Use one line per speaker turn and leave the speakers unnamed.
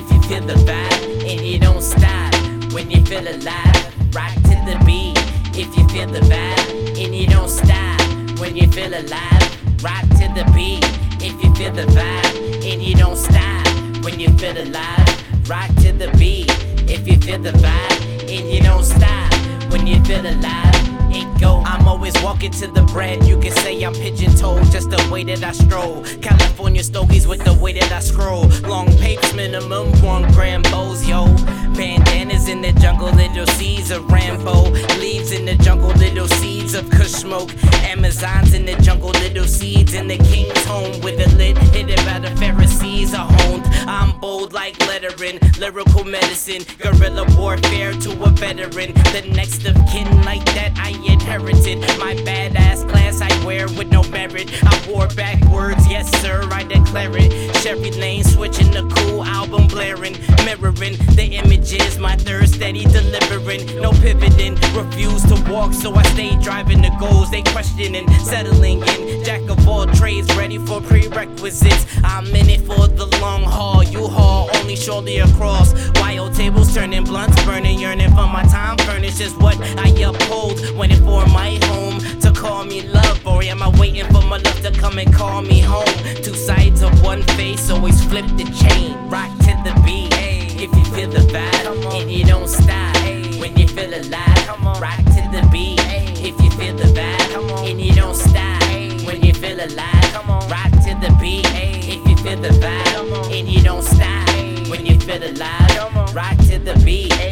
if you feel the vibe and you don't stop when you feel alive. Rock to the beat if you feel the vibe and you don't stop when you feel alive. Rock to the beat if you feel the vibe and you don't stop when you feel alive. Rock to the beat if you feel the vibe and you don't stop when you feel alive. I'm always walking to the bread. You can say I'm pigeon toed, just the way that I stroll. California stogies with the way that I scroll. Long papes, minimum one gram bows, yo. Bandanas in the jungle, little seeds of Rambo. Leaves in the jungle, little seeds of Kush smoke. Amazons in the jungle, little seeds in the king's home. With a lid hidden by the Pharisees are honed. I'm bold like lettering, lyrical medicine, guerrilla warfare to a veteran. The next of kin like that I inherited. My badass class I wear with no merit. I wore backwards, yes sir, switching the cool album blaring, mirroring the images. My third steady delivering, no pivoting. Refuse to walk, so I stay driving the goals. They questioning, settling in. Jack of all trades, ready for prerequisites. I'm in it for the long haul. You haul only shortly across. Wild tables turning blunts, burning, yearning for my time. Furnish is what I uphold. Waiting for my home to call me love, or am I waiting for my love to come and call me home. Two sides of one face, always flip the chain. Rock to the beat. If you feel the vibe, and you don't stop. When you feel alive, rock to the beat. If you feel the vibe, and you don't stop. When you feel alive, rock to the beat. If you feel the vibe, and you don't stop. When you feel alive, rock to the beat.